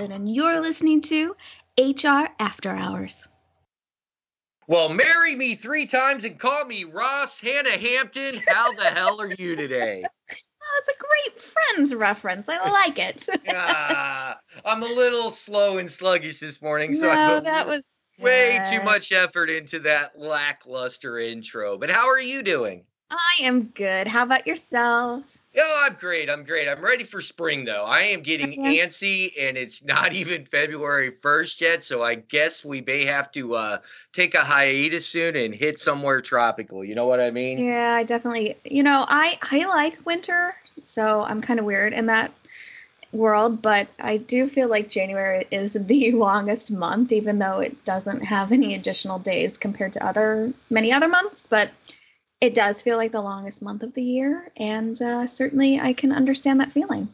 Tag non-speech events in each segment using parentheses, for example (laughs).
And you're listening to HR After Hours. Well, marry me three times and call me Ross Hannah Hampton. How the hell are you today? (laughs) Oh, it's a great Friends reference. I like it. (laughs) Ah, I'm a little slow and sluggish this morning, so I no, put that was way too much effort into that lackluster intro. But how are you doing? I am good. How about yourself? Oh, I'm great. I'm great. I'm ready for spring, though. I am getting Yeah. antsy, and it's (laughs) not even February 1st yet. So I guess we may have to uh, take a hiatus soon and hit somewhere tropical. You know what I mean? Yeah, I definitely. You know, I I like winter, so I'm kind of weird in that world, but I do feel like January is the (laughs) longest month, even though it doesn't have any additional days compared to other many other months. But it does feel like the longest month of the year, and uh, certainly I can understand that feeling.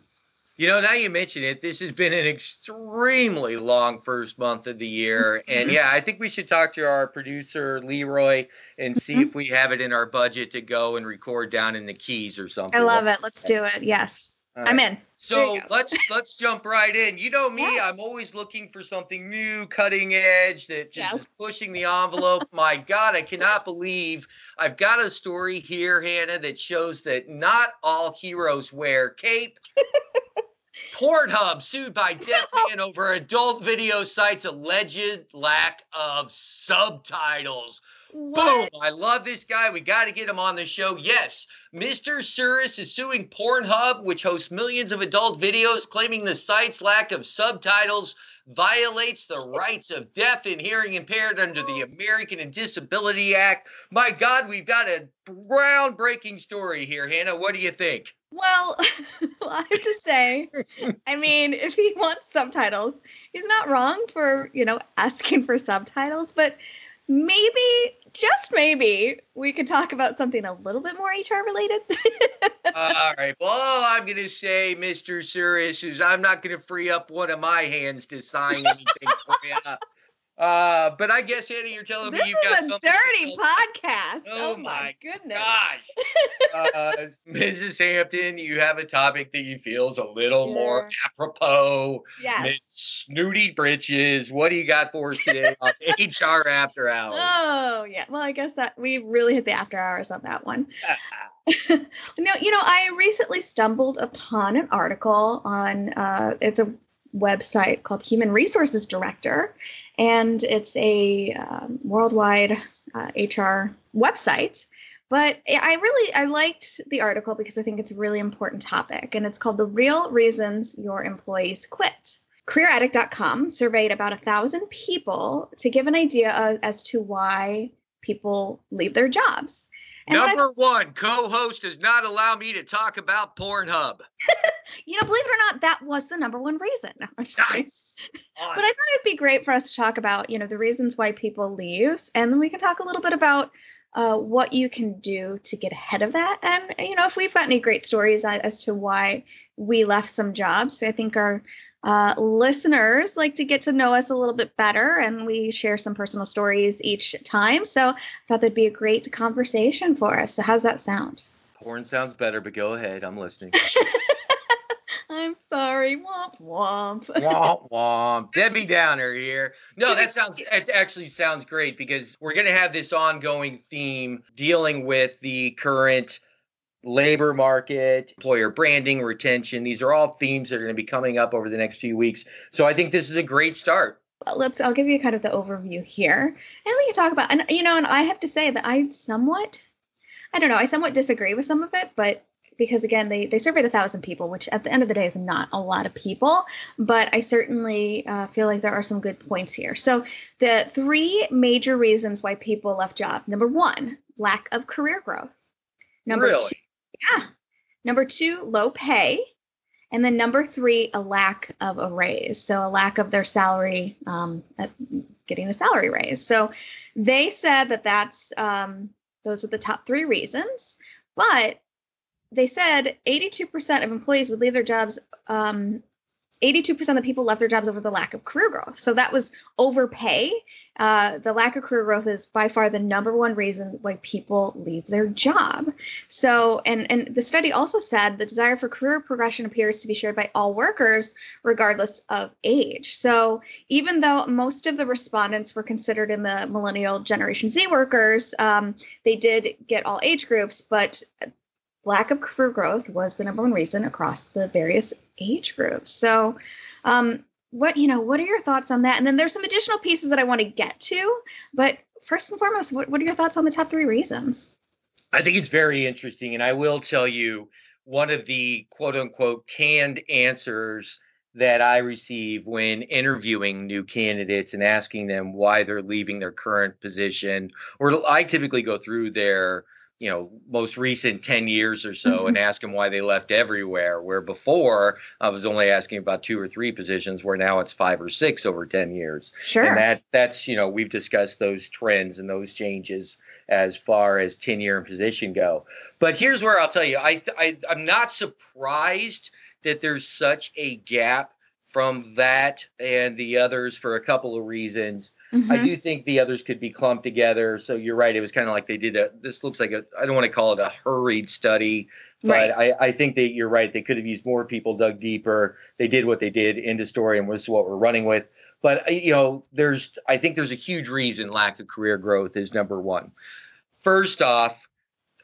You know, now you mention it, this has been an extremely long first month of the year. (laughs) And yeah, I think we should talk to our producer, Leroy, and see if we have it in our budget to go and record down in the Keys or something. I love it. Let's do it. Yes, All I'm in. So let's let's jump right in. You know me, Yeah. I'm always looking for something new, cutting edge that just Yeah. is pushing the envelope. (laughs) My God, I cannot believe I've got a story here, Hannah, that shows that not all heroes wear cape. (laughs) Pornhub sued by deaf man over adult video sites alleged lack of subtitles. What? Boom! I love this guy. We got to get him on the show. Yes, Mr. Suris is suing Pornhub, which hosts millions of adult videos, claiming the site's lack of subtitles violates the rights of deaf and hearing impaired under the American and Disability Act. My God, we've got a groundbreaking story here, Hannah. What do you think? Well, (laughs) I have to say, I mean, if he wants subtitles, he's not wrong for, you know, asking for subtitles, but maybe, just maybe, we could talk about something a little bit more HR related. (laughs) All right. Well, all I'm going to say, Mr. Suris, is I'm not going to free up one of my hands to sign anything for you. Uh, but I guess, Hannah, you're telling this me you've got is a dirty else. podcast. Oh Oh, my my goodness. Gosh. (laughs) Uh, Mrs. Hampton, you have a topic that you feel is a little more apropos. Yes. Miss Snooty Britches. What do you got for us today on (laughs) HR After Hours? Oh, yeah. Well, I guess that we really hit the after hours on that one. (laughs) no, you know, I recently stumbled upon an article on uh, it's a website called Human Resources Director, and it's a um, worldwide uh, HR website. But I really I liked the article because I think it's a really important topic, and it's called "The Real Reasons Your Employees Quit." CareerAddict.com surveyed about a thousand people to give an idea of, as to why people leave their jobs. And I Number one, co-host does not allow me to talk about Pornhub. (laughs) you know, believe it or not, that was the number one reason. No, (laughs) I'm just kidding. Nice. But I thought it'd be great for us to talk about, you know, the reasons why people leave, and then we can talk a little bit about uh, what you can do to get ahead of that. And you know, if we've got any great stories as as to why we left some jobs, I think our uh, listeners like to get to know us a little bit better, and we share some personal stories each time. So I thought that'd be a great conversation for us. So how's that sound? Porn sounds better, but go ahead. I'm listening. (laughs) I'm sorry. Womp womp. (laughs) womp womp. Debbie Downer here. No, that sounds it actually sounds great because we're gonna have this ongoing theme dealing with the current labor market, employer branding, retention. These are all themes that are going to be coming up over the next few weeks. So I think this is a great start. Well, let's I'll give you kind of the overview here and we can talk about and you know and I have to say that I somewhat I don't know I somewhat disagree with some of it but because again they they surveyed a thousand people which at the end of the day is not a lot of people but I certainly uh, feel like there are some good points here so the three major reasons why people left jobs number one lack of career growth number Really? two yeah number two low pay and then number three, a lack of a raise. So a lack of their salary, um, getting a salary raise. So they said that that's um, those are the top three reasons. But they said 82% of employees would leave their jobs um, 82% of the people left their jobs over the lack of career growth. So that was overpay. Uh, the lack of career growth is by far the number one reason why people leave their job. So, and and the study also said the desire for career progression appears to be shared by all workers, regardless of age. So, even though most of the respondents were considered in the millennial Generation Z workers, um, they did get all age groups, but lack of career growth was the number one reason across the various age groups. So, um, what you know, what are your thoughts on that? And then there's some additional pieces that I want to get to, but first and foremost, what, what are your thoughts on the top three reasons? I think it's very interesting, and I will tell you one of the quote unquote canned answers that I receive when interviewing new candidates and asking them why they're leaving their current position, or I typically go through their you know most recent 10 years or so mm-hmm. and ask them why they left everywhere where before i was only asking about two or three positions where now it's five or six over 10 years. Sure. and that that's you know we've discussed those trends and those changes as far as tenure and position go. But here's where i'll tell you i, I i'm not surprised that there's such a gap from that and the others for a couple of reasons Mm-hmm. I do think the others could be clumped together. So you're right. It was kind of like they did a. This looks like a. I don't want to call it a hurried study, but right. I, I think that you're right. They could have used more people, dug deeper. They did what they did. End story, and was what we're running with. But uh, you know, there's. I think there's a huge reason lack of career growth is number one. First off,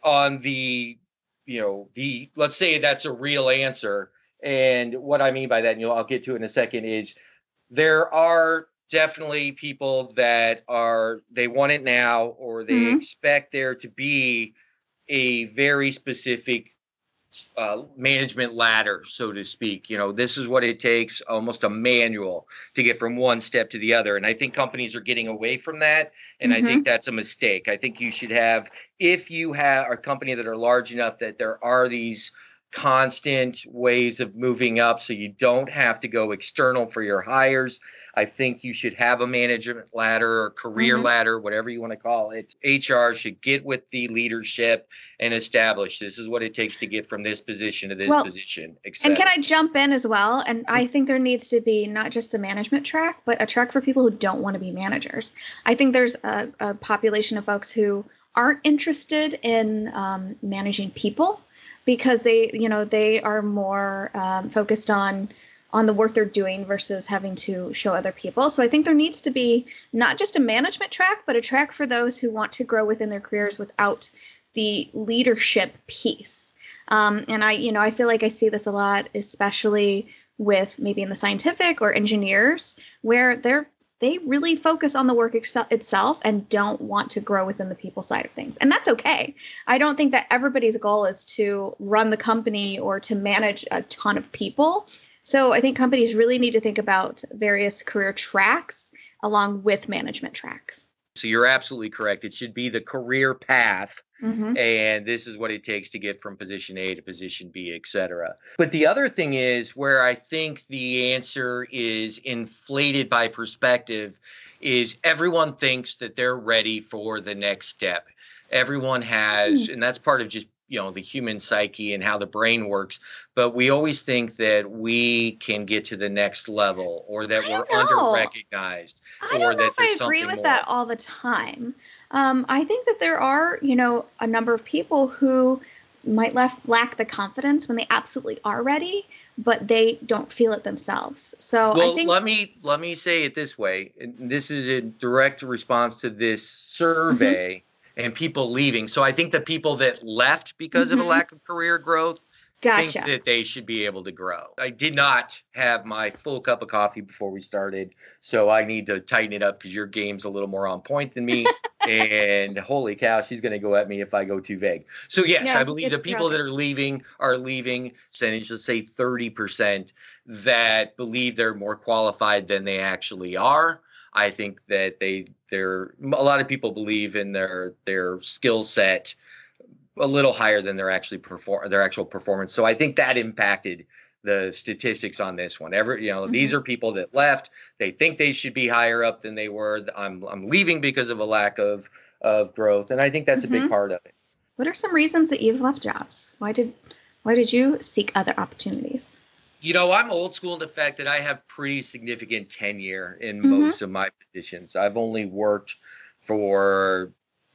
on the, you know, the let's say that's a real answer. And what I mean by that, and you know, I'll get to it in a second, is there are definitely people that are they want it now or they mm-hmm. expect there to be a very specific uh, management ladder, so to speak. You know, this is what it takes, almost a manual to get from one step to the other. And I think companies are getting away from that. And mm-hmm. I think that's a mistake. I think you should have, if you have a company that are large enough that there are these constant ways of moving up so you don't have to go external for your hires. I think you should have a management ladder or career mm-hmm. ladder, whatever you want to call it. HR should get with the leadership and establish this is what it takes to get from this position to this well, position. And can I jump in as well? And I think there needs to be not just the management track, but a track for people who don't want to be managers. I think there's a, a population of folks who aren't interested in um, managing people because they you know they are more um, focused on on the work they're doing versus having to show other people. So i think there needs to be not just a management track but a track for those who want to grow within their careers without the leadership piece. Um, and i you know i feel like i see this a lot especially with maybe in the scientific or engineers where they're they really focus on the work ex- itself and don't want to grow within the people side of things. And that's okay. I don't think that everybody's goal is to run the company or to manage a ton of people. So I think companies really need to think about various career tracks along with management tracks. So you're absolutely correct. It should be the career path Mm-hmm. And this is what it takes to get from position A to position B, et cetera. But the other thing is where I think the answer is inflated by perspective is everyone thinks that they're ready for the next step. Everyone has, mm. and that's part of just you know the human psyche and how the brain works but we always think that we can get to the next level or that we're under recognized or that there's I don't know if I agree with more. that all the time um, I think that there are, you know, a number of people who might left, lack the confidence when they absolutely are ready, but they don't feel it themselves. So well, I think let me let me say it this way. This is a direct response to this survey mm-hmm. And people leaving. So I think the people that left because mm-hmm. of a mm-hmm. lack of career growth gotcha. think that they should be able to grow. I did not have my full cup of coffee before we started, so I need to tighten it up because your game's a little more on point than me. (laughs) and holy cow, she's going to go at me if I go too vague. So yes, yeah, I believe the people that are leaving are leaving. Percentage, let's say thirty percent, that believe they're more qualified than they actually are. I think that they they're a lot of people believe in their their skill set a little higher than their actually perform their actual performance. So I think that impacted the statistics on this one. Every you know, mm-hmm. these are people that left. They think they should be higher up than they were. I'm I'm leaving because of a lack of of growth, and I think that's mm-hmm. a big mm-hmm. part of it. What are some reasons that you've left jobs? Why did why did you seek other opportunities? You know, I'm old school in the fact that I have pretty significant tenure in mm-hmm. most of my positions. I've only worked for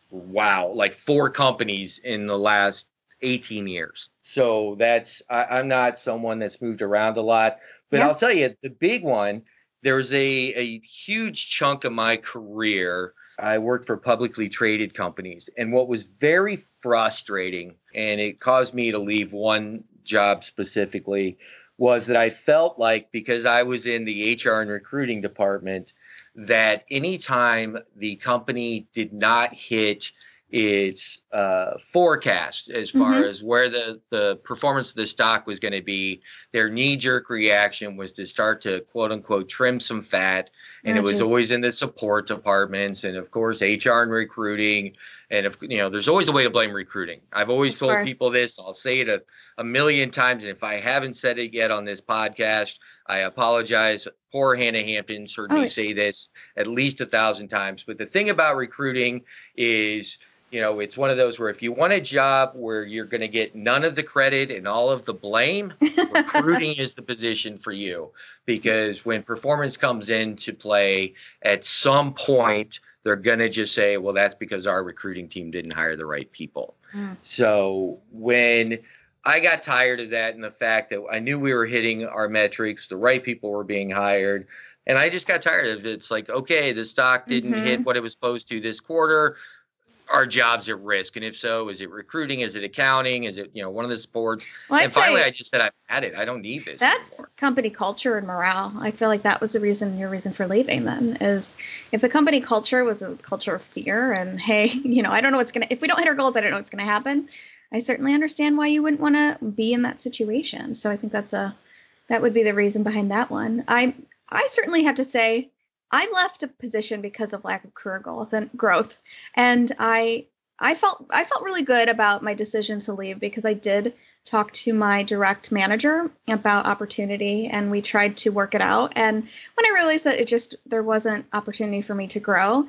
wow, like four companies in the last 18 years. So that's I, am not someone that's moved around a lot. But yeah. I'll tell you, the big one, there's a, a huge chunk of my career. I worked for publicly traded companies. And what was very frustrating, and it caused me to leave one job specifically, was that I felt like because I was in the HR and recruiting department, that anytime the company did not hit its uh, forecast as far mm-hmm. as where the, the performance of the stock was going to be. Their knee jerk reaction was to start to quote unquote trim some fat. And oh, it was geez. always in the support departments and, of course, HR and recruiting. And, if you know, there's always a way to blame recruiting. I've always of told course. people this. I'll say it a, a million times. And if I haven't said it yet on this podcast, I apologize. Poor Hannah Hampton's heard oh, me say this at least a thousand times. But the thing about recruiting is, you know, it's one of those where if you want a job where you're going to get none of the credit and all of the blame, recruiting (laughs) is the position for you. Because when performance comes into play, at some point, they're going to just say, well, that's because our recruiting team didn't hire the right people. Mm. So when I got tired of that and the fact that I knew we were hitting our metrics, the right people were being hired. And I just got tired of it. It's like, okay, the stock didn't mm-hmm. hit what it was supposed to this quarter are jobs at risk? And if so, is it recruiting? Is it accounting? Is it, you know, one of the sports? Well, and finally, I just said, I've had it. I don't need this. That's anymore. company culture and morale. I feel like that was the reason, your reason for leaving then is if the company culture was a culture of fear and, hey, (laughs) you know, I don't know what's going to, if we don't hit our goals, I don't know what's going to happen. I certainly understand why you wouldn't want to be in that situation. So I think that's a, that would be the reason behind that one. I, I certainly have to say, I left a position because of lack of career growth. And I I felt I felt really good about my decision to leave because I did talk to my direct manager about opportunity and we tried to work it out. And when I realized that it just there wasn't opportunity for me to grow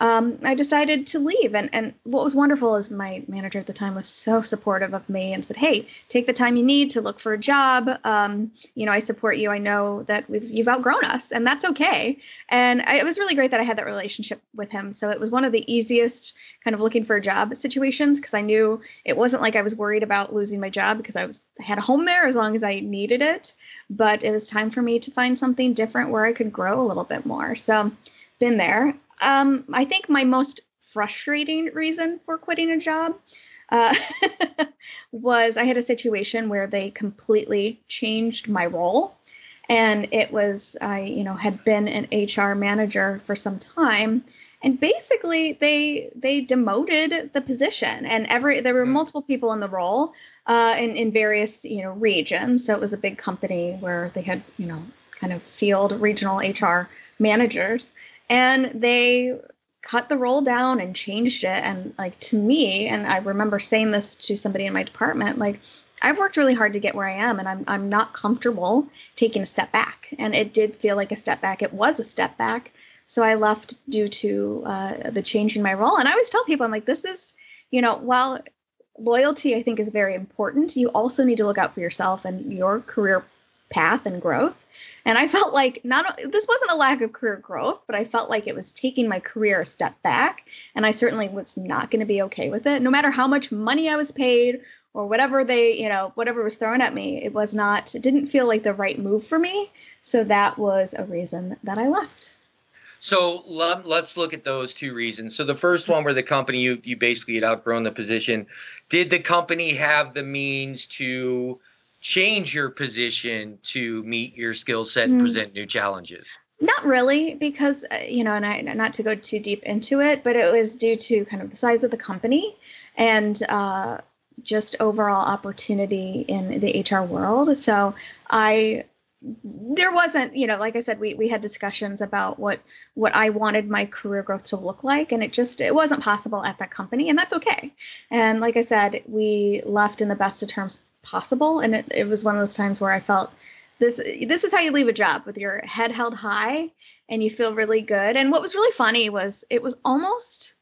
um, I decided to leave. And, and what was wonderful is my manager at the time was so supportive of me and said, Hey, take the time you need to look for a job. Um, you know, I support you. I know that we've, you've outgrown us, and that's okay. And I, it was really great that I had that relationship with him. So it was one of the easiest kind of looking for a job situations because I knew it wasn't like I was worried about losing my job because I was I had a home there as long as I needed it. But it was time for me to find something different where I could grow a little bit more. So been there. Um, I think my most frustrating reason for quitting a job uh, (laughs) was I had a situation where they completely changed my role. And it was, I, you know, had been an HR manager for some time. And basically, they they demoted the position, and every there were hmm. multiple people in the role, uh, in in various you know regions. So it was a big company where they had you know kind of field regional HR managers, and they cut the role down and changed it. And like to me and i remember saying this to somebody in my department like i've worked really hard to get where i am and i'm, I'm not comfortable taking a step back. And it did feel like a step back. It was a step back. So i left due to uh, the change in my role. And i always tell people i'm like this is you know while loyalty i think is very important you also need to look out for yourself and your career path and growth and I felt like not this wasn't a lack of career growth, but I felt like it was taking my career a step back. And I certainly was not going to be okay with it. No matter how much money I was paid or whatever they, you know, whatever was thrown at me, it was not, it didn't feel like the right move for me. So that was a reason that I left. So let's look at those two reasons. So the first one, where the company you you basically had outgrown the position, did the company have the means to change your position to meet your skill set and mm. present new challenges? Not really, because uh, you know, and I not to go too deep into it, but it was due to kind of the size of the company and uh, just overall opportunity in the HR world. So I there wasn't you know like i said we, we had discussions about what what i wanted my career growth to look like and it just it wasn't possible at that company and that's okay and like i said we left in the best of terms possible. And it, it was one of those times where I felt this this is how you leave a job with your head held high and you feel really good. And what was really funny was it was almost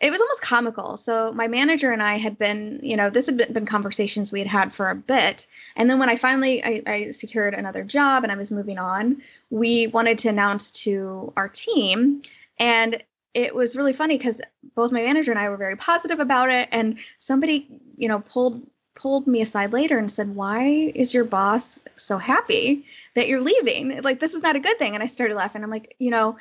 it was almost comical. So my manager and I had been, you know, this had been, been conversations we had had for a bit. And then when I finally I, I, secured another job and I was moving on, we wanted to announce to our team, and it was really funny because both my manager and I were very positive about it. And somebody, you know, pulled pulled me aside later and said, "Why is your boss so happy that you're leaving? Like this is not a good thing." And I started laughing. I'm like, you know,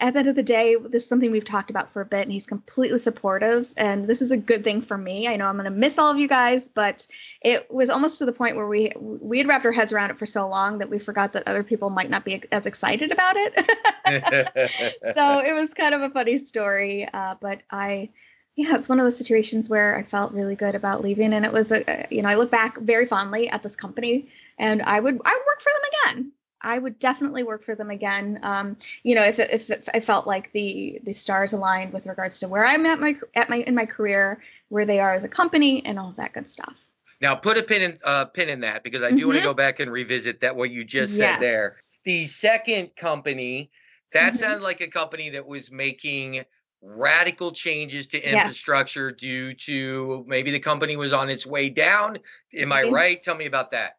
at the end of the day, this is something we've talked about for a bit, and he's completely supportive. And this is a good thing for me. I know I'm going to miss all of you guys, but it was almost to the point where we we had wrapped our heads around it for so long that we forgot that other people might not be as excited about it. (laughs) (laughs) so it was kind of a funny story, uh, but I. Yeah, it's one of those situations where I felt really good about leaving, and it was a, you know, I look back very fondly at this company, and I would I would work for them again I would definitely work for them again. Um, you know, if, if, if I felt like the the stars aligned with regards to where I'm at my at my in my career, where they are as a company, and all that good stuff. Now, put a pin in uh, pin in that because I do mm-hmm. want to go back and revisit that what you just yes. said there. The second company that mm-hmm. sounded like a company that was making radical changes to infrastructure yes. due to maybe the company was on its way down. Am I right? Tell me about that.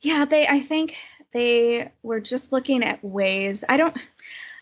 Yeah, they. I think they were just looking at ways. I don't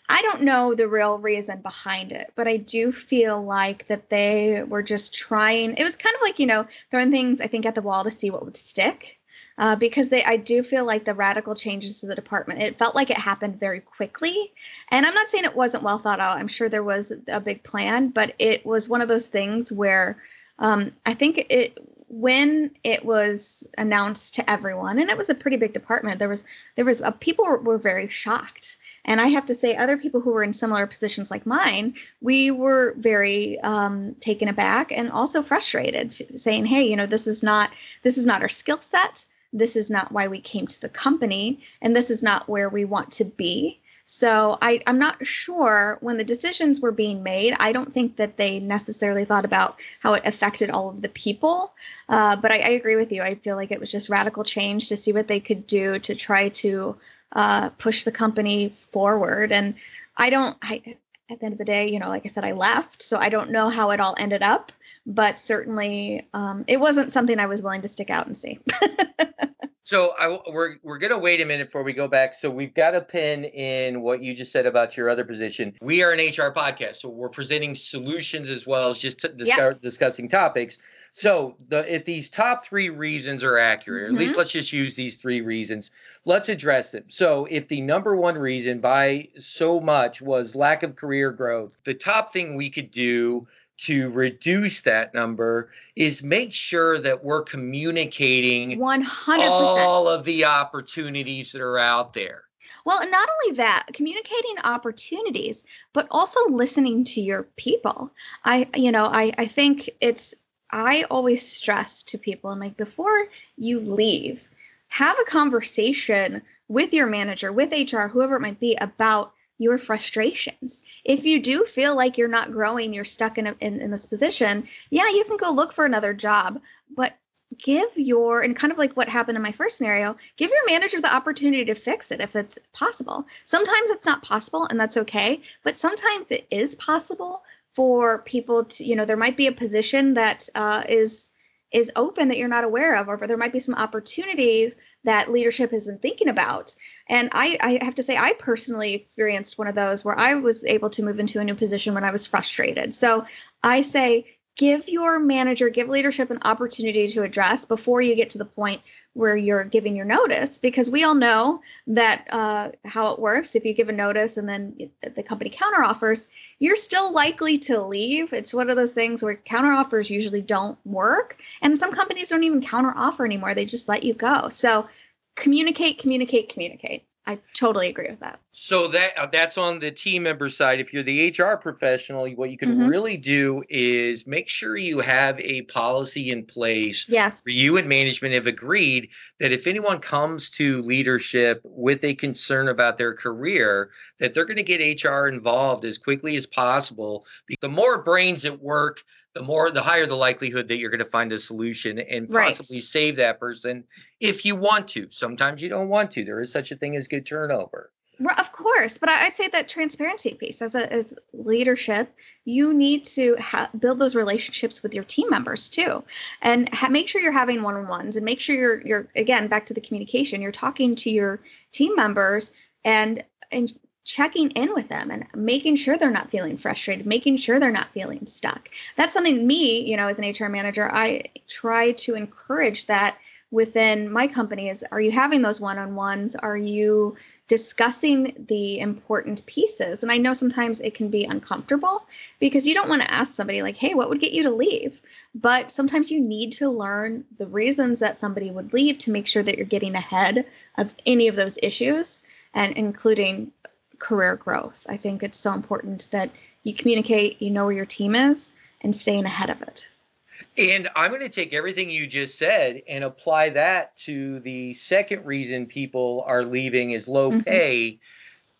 I don't know the real reason behind it, but I do feel like that they were just trying. It was kind of like, you know, throwing things I think at the wall to see what would stick. Uh, because they, I do feel like the radical changes to the department, it felt like it happened very quickly. And I'm not saying it wasn't well thought out. I'm sure there was a big plan, but it was one of those things where um, I think it when it was announced to everyone and it was a pretty big department there was there was uh, people were, were, very shocked and i have to say other people who were in similar positions like mine we were very um, taken aback and also frustrated saying hey you know this is not this is not our skill set this is not why we came to the company and this is not where we want to be so I, am not sure when the decisions were being made. I don't think that they necessarily thought about how it affected all of the people. Uh, but I, I, agree with you. I feel like it was just radical change to see what they could do to try to uh, push the company forward. And I don't. I, at the end of the day, you know, like I said, I left, so I don't know how it all ended up. But certainly, um, it wasn't something I was willing to stick out and see. (laughs) So I, we're we're gonna wait a minute before we go back. So we've got a pin in what you just said about your other position. We are an HR podcast, so we're presenting solutions as well as just discuss, yes. discussing topics. So the if these top three reasons are accurate, mm-hmm. at least mm-hmm. let's just use these three reasons. Let's address them. So if the number one reason by so much was lack of career growth, the top thing we could do to reduce that number is make sure that we're communicating 100% all of the opportunities that are out there. Well, not only that, communicating opportunities, but also listening to your people. I, you know, I, I think it's, I always stress to people, and like before you leave, have a conversation with your manager, with HR, whoever it might be, about your frustrations. If you do feel like you're not growing, you're stuck in, a, in, in this position, yeah, you can go look for another job, but give your and kind of like what happened in my first scenario give your manager the opportunity to fix it if it's possible sometimes it's not possible and that's okay but sometimes it is possible for people to you know there might be a position that uh, is is open that you're not aware of or there might be some opportunities that leadership has been thinking about. And I, I, have to say, I personally experienced one of those where I was able to move into a new position when I was frustrated. So I say, give your manager, give leadership an opportunity to address before you get to the point where you're giving your notice because we all know that uh, how it works. If you give a notice and then the company counteroffers you're still likely to leave. It's one of those things where counteroffers usually don't work and some companies don't even counteroffer anymore. They just let you go. So communicate communicate communicate I totally agree with that. So that uh, that's on the team member side. If you're the HR professional, what you can mm-hmm. really do is make sure you have a policy in place. Yes. Where you and management have agreed that if anyone comes to leadership with a concern about their career, that they're going to get HR involved as quickly as possible. The more brains at work, the more the higher the likelihood that you're going to find a solution and possibly right. save that person if you want to. Sometimes you don't want to. There is such a thing as good turnover. Well, of course, but I, would say that transparency piece. As a as leadership, you need to ha- build those relationships with your team members too, and ha- make sure you're having one on ones, and make sure you're you're again back to the communication. You're talking to your team members and and checking in with them and making sure they're not feeling frustrated, making sure they're not feeling stuck. That's something me, you know, as an HR manager, I try to encourage that within my company is are you having those one-on-ones? Are you discussing the important pieces? And I know sometimes it can be uncomfortable because you don't want to ask somebody like, "Hey, what would get you to leave?" But sometimes you need to learn the reasons that somebody would leave to make sure that you're getting ahead of any of those issues and including career growth. I think it's so important that you communicate, you know where your team is, and staying ahead of it. And I'm going to take everything you just said and apply that to the second reason people are leaving is low mm-hmm. pay.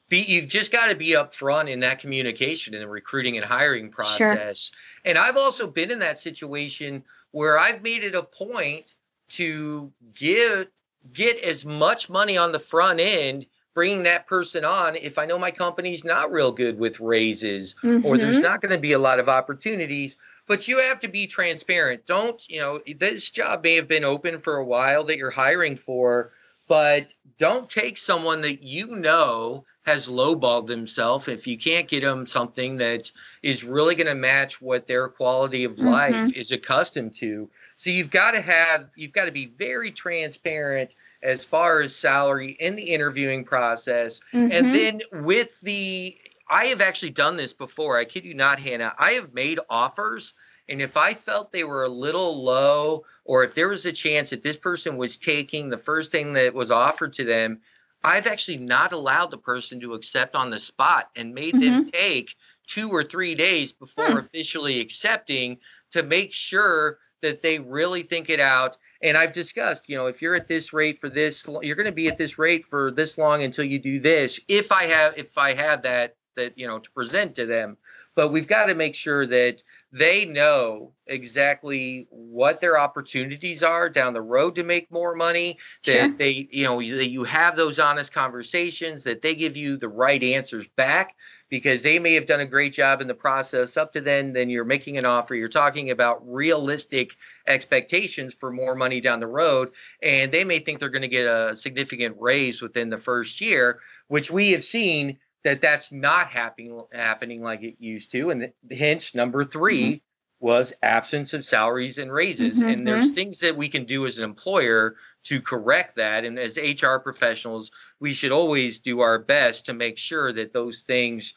Be, you've just got to be upfront in that communication in the recruiting and hiring process. Sure. And I've also been in that situation where I've made it a point to give get as much money on the front end bringing that person on if I know my company's not real good with raises mm-hmm. or there's not going to be a lot of opportunities. But you have to be transparent. Don't, you know, this job may have been open for a while that you're hiring for, but don't take someone that you know has lowballed themselves if you can't get them something that is really going to match what their quality of mm-hmm. life mm-hmm. is accustomed to. So you've got to have, you've got to be very transparent as far as salary in the interviewing process. Mm-hmm. And then with the, I have actually done this before. I kid you not, Hannah. I have made offers. And if I felt they were a little low, or if there was a chance that this person was taking the first thing that was offered to them, I've actually not allowed the person to accept on the spot and made mm-hmm. them take two or three days before hmm. officially accepting to make sure that they really think it out and I've discussed, you know, if you're at this rate for this, you're going to be at this rate for this long until you do this. If I have, if I have that, that you know, to present to them, but we've got to make sure that they know exactly what their opportunities are down the road to make more money that sure. they you know that you have those honest conversations that they give you the right answers back because they may have done a great job in the process up to then then you're making an offer you're talking about realistic expectations for more money down the road and they may think they're going to get a significant raise within the first year which we have seen that that's not happening happening like it used to and the hence number 3 mm-hmm. was absence of salaries and raises mm-hmm. and there's things that we can do as an employer to correct that and as HR professionals we should always do our best to make sure that those things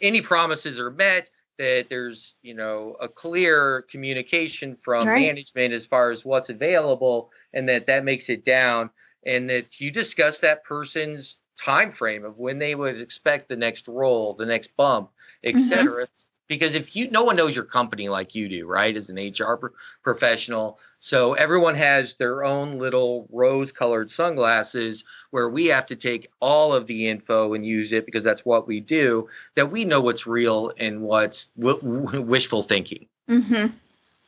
any promises are met that there's you know a clear communication from right. management as far as what's available and that that makes it down and that you discuss that person's time frame of when they would expect the next roll, the next bump, etc. Mm-hmm. Because if you, no one knows your company like you do, right? As an HR pro- professional, so everyone has their own little rose-colored sunglasses where we have to take all of the info and use it because that's what we do. That we know what's real and what's w- wishful thinking. Mm-hmm.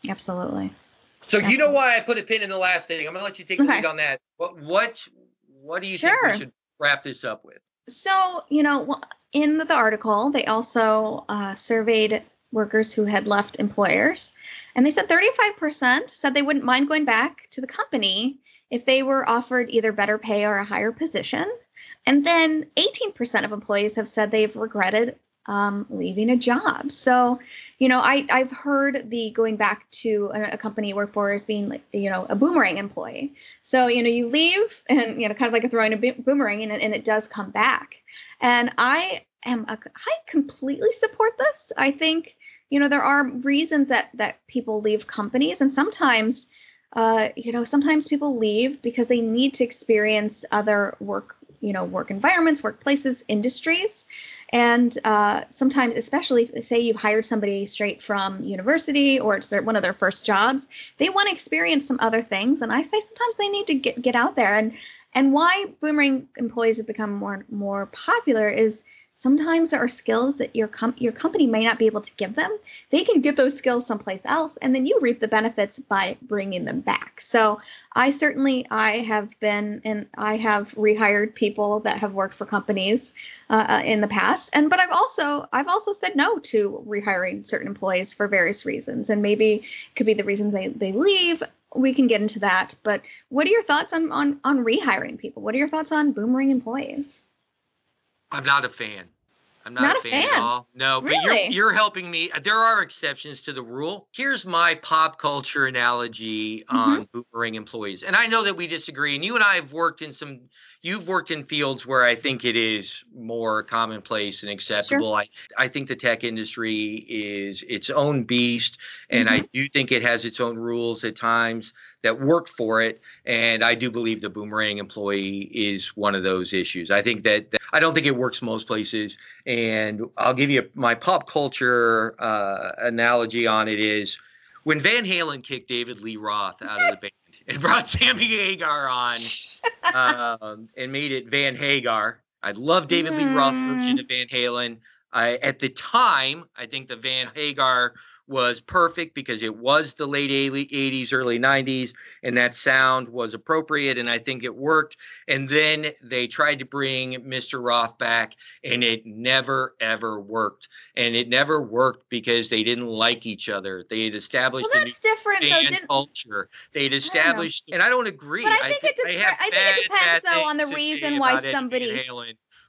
Absolutely. So Absolutely. you know why I put a pin in the last thing. I'm gonna let you take the okay. lead on that. What what what do you sure. think we should wrap this up with? So, you know, in the article, they also uh, surveyed workers who had left employers, and they said 35% said they wouldn't mind going back to the company if they were offered either better pay or a higher position. And then 18% of employees have said they've regretted um, leaving a job. So, you know, I, I've heard the going back to a, a company work for as being like, you know, a boomerang employee. So, you know, you leave and, you know, kind of like a throwing a boomerang and, and it does come back. And I am, a, I completely support this. I think, you know, there are reasons that, that people leave companies and sometimes, uh, you know, sometimes people leave because they need to experience other work, you know, work environments, workplaces, industries. And uh, sometimes, especially say you've hired somebody straight from university or it's their, one of their first jobs, they want to experience some other things. And I say sometimes they need to get, get out there. And and why boomerang employees have become more more popular is sometimes there are skills that your com- your company may not be able to give them. They can get those skills someplace else, and then you reap the benefits by bringing them back. So I certainly I have been and I have rehired people that have worked for companies uh, uh in the past, and but I've also I've also said no to rehiring certain employees for various reasons, and maybe it could be the reasons they they leave we can get into that. But what are your thoughts on on on rehiring people? What are your thoughts on boomerang employees? I'm not a fan. I'm not, not a, fan, fan, at all. No, really? but you're you're helping me. There are exceptions to the rule. Here's my pop culture analogy mm-hmm. on boomerang employees. And I know that we disagree. And you and I have worked in some you've worked in fields where I think it is more commonplace and acceptable. Sure. I I think the tech industry is its own beast and mm-hmm. I do think it has its own rules at times that work for it. And I do believe the boomerang employee is one of those issues. I think that, that I don't think it works most places. And I'll give you my pop culture uh, analogy on it is when Van Halen kicked David Lee Roth out of the band (laughs) and brought Sammy Hagar on (laughs) um, and made it Van Hagar. I love David mm. Lee Roth version of Van Halen. I, at the time, I think the Van Hagar was perfect because it was the late 80s, early 90s, and that sound was appropriate, and I think it worked. And then they tried to bring Mr. Roth back, and it never ever worked. And it never worked because they didn't like each other. They had established well, that's different, though, culture. They had established, I and I don't agree. But I think, I, it, I, I think it depends though on the reason why somebody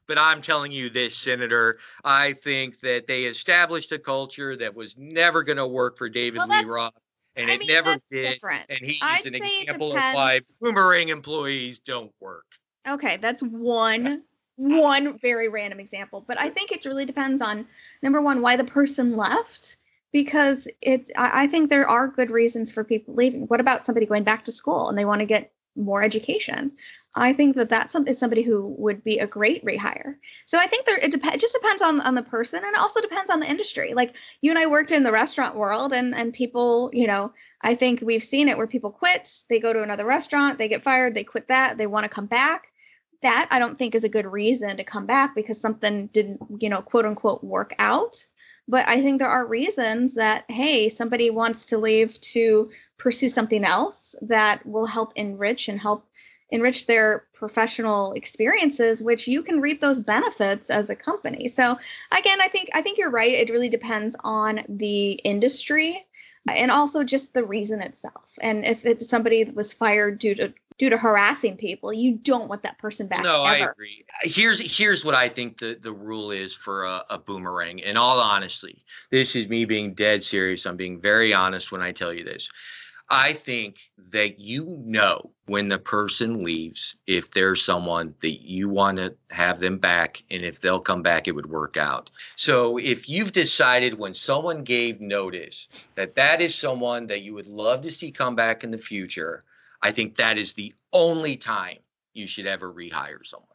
but I'm telling you this, Senator. I think that they established a culture that was never going to work for David well, Lee Roth, and I it mean, never did. Different. And he's I'd an example of why boomerang employees don't work. Okay, that's (laughs) one one very random example, but I think it really depends on number one why the person left because it I think there are good reasons for people leaving. What about somebody going back to school and they want to get more education? I think that that is somebody who would be a great rehire. So I think there it, dep- it just depends on on the person and it also depends on the industry. Like you and I worked in the restaurant world and and people, you know, I think we've seen it where people quit, they go to another restaurant, they get fired, they quit that, they want to come back. That I don't think is a good reason to come back because something didn't, you know, quote unquote work out. But I think there are reasons that hey, somebody wants to leave to pursue something else that will help enrich and help enrich their professional experiences which you can reap those benefits as a company. So again i think i think you're right. It really depends on the industry uh, and also just the reason itself. And if it's somebody that was fired due to due to harassing people you don't want that person back no ever. i agree. Here's here's what i think the the rule is for a, a boomerang. In all honesty this is me being dead serious. I'm being very honest when i tell you this I think that you know when the person leaves if there's someone that you want to have them back and if they'll come back it would work out. So if you've decided when someone gave notice that that is someone that you would love to see come back in the future, I think that is the only time you should ever rehire someone.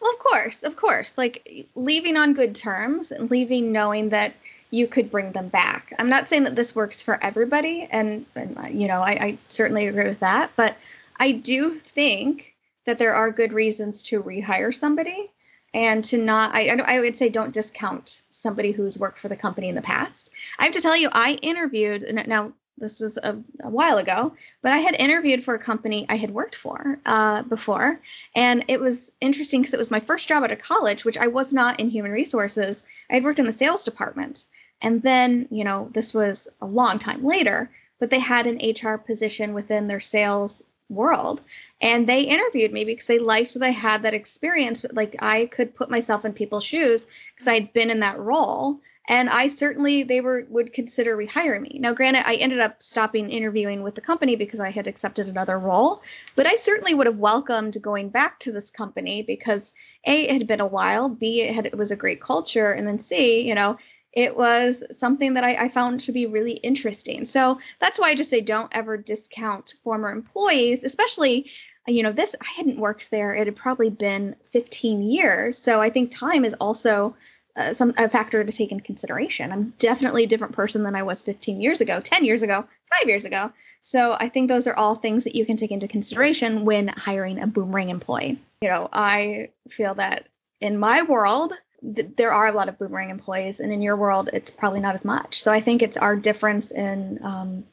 Well, of course, of course. Like leaving on good terms and leaving knowing that you could bring them back. I'm not saying that this works for everybody, and, and you know, I, I certainly agree with that, but I do think that there are good reasons to rehire somebody and to not I, I would say don't discount somebody who's worked for the company in the past i have to tell you i interviewed now this was a, a while ago but i had interviewed for a company i had worked for uh, before and it was interesting because it was my first job out of college which i was not in human resources i had worked in the sales department and then, you know, this was a long time later, but they had an HR position within their sales world. And they interviewed me because they liked that I had that experience, but like I could put myself in people's shoes because I'd been in that role. And I certainly they were would consider rehiring me. Now, granted, I ended up stopping interviewing with the company because I had accepted another role, but I certainly would have welcomed going back to this company because A, it had been a while, B, it had it was a great culture, and then C, you know, it was something that I, I, found to be really interesting. So that's why I just say don't ever discount former employees, especially, you know, this, I hadn't worked there. It had probably been 15 years. So I think time is also uh, some a factor to take into consideration. I'm definitely a different person than I was 15 years ago, 10 years ago, five years ago. So I think those are all things that you can take into consideration when hiring a boomerang employee. You know, I feel that in my world, th- there are a lot of boomerang employees, and in your world, it's probably not as much. So I think it's our difference in um,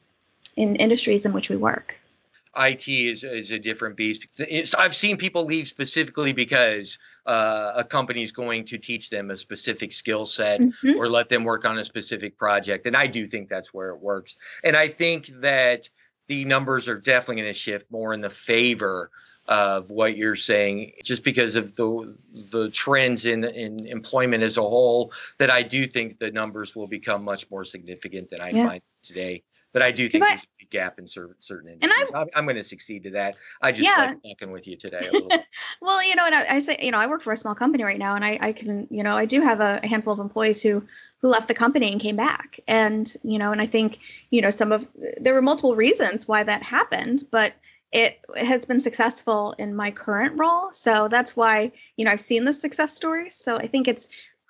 in industries in which we work. IT is, is a different beast. It's, I've seen people leave specifically because uh, a company is going to teach them a specific skill set mm-hmm. or let them work on a specific project. And I do think that's where it works. And I think that the numbers are definitely going to shift more in the favor of what you're saying just because of the the trends in in employment as a whole that I do think the numbers will become much more significant than I yeah. find today but I do think I, there's a big gap in certain certain industries. And I'm, I'm going to succeed to that. I just yeah. like talking with you today. (laughs) well, you know, and I, I, say, you know, I work for a small company right now, and I, I can, you know, I do have a, handful of employees who who left the company and came back, and you know, and I think, you know, some of there were multiple reasons why that happened, but it has been successful in my current role. So that's why, you know, I've seen the success stories. So I think it's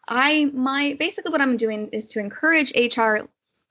I my basically what I'm doing is to encourage HR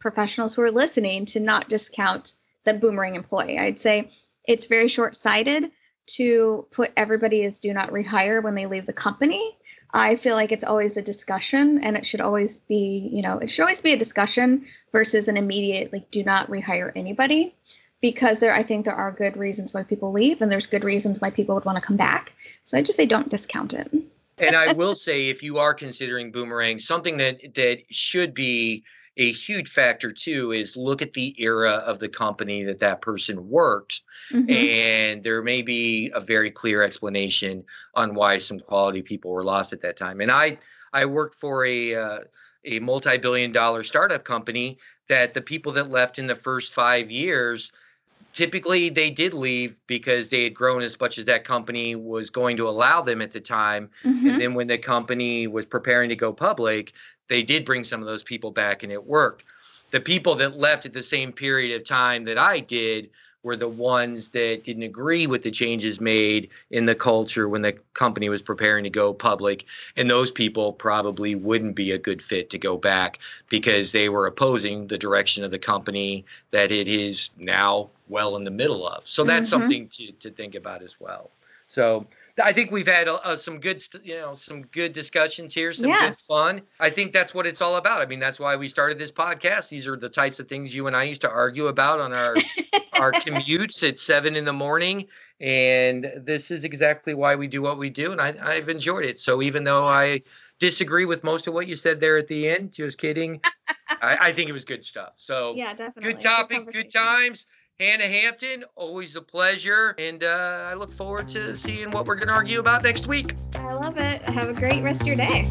professionals who are listening to not discount the boomerang employee. I'd say it's very short sighted to put everybody as do not rehire when they leave the company. I feel like it's always a discussion and it should always be, you know, it should always be a discussion versus an immediate like do not rehire anybody because there I think there are good reasons why people leave and there's good reasons why people would want to come back. So I just say don't discount it. and I will say if you are considering boomerang, something that that should be a huge factor too is look at the era of the company that that person worked mm-hmm. and there may be a very clear explanation on why some quality people were lost at that time and i i worked for a uh, a multi-billion dollar startup company that the people that left in the first 5 years typically they did leave because they had grown as much as that company was going to allow them at the time mm-hmm. and then when the company was preparing to go public they did bring some of those people back and it worked. The people that left at the same period of time that I did were the ones that didn't agree with the changes made in the culture when the company was preparing to go public. And those people probably wouldn't be a good fit to go back because they were opposing the direction of the company that it is now well in the middle of. So that's mm-hmm. something to, to think about as well. So I think we've had uh, some good, you know, some good discussions here, some yes. good fun. I think that's what it's all about. I mean, that's why we started this podcast. These are the types of things you and I used to argue about on our (laughs) our commutes at seven in the morning, and this is exactly why we do what we do. And I, I've enjoyed it. So even though I disagree with most of what you said there at the end, just kidding. (laughs) I, I, think it was good stuff. So yeah, definitely. Good topic, good, good times. Hannah Hampton, always a pleasure. And uh, I look forward to seeing what we're going to argue about next week. I love it. Have a great rest of your day.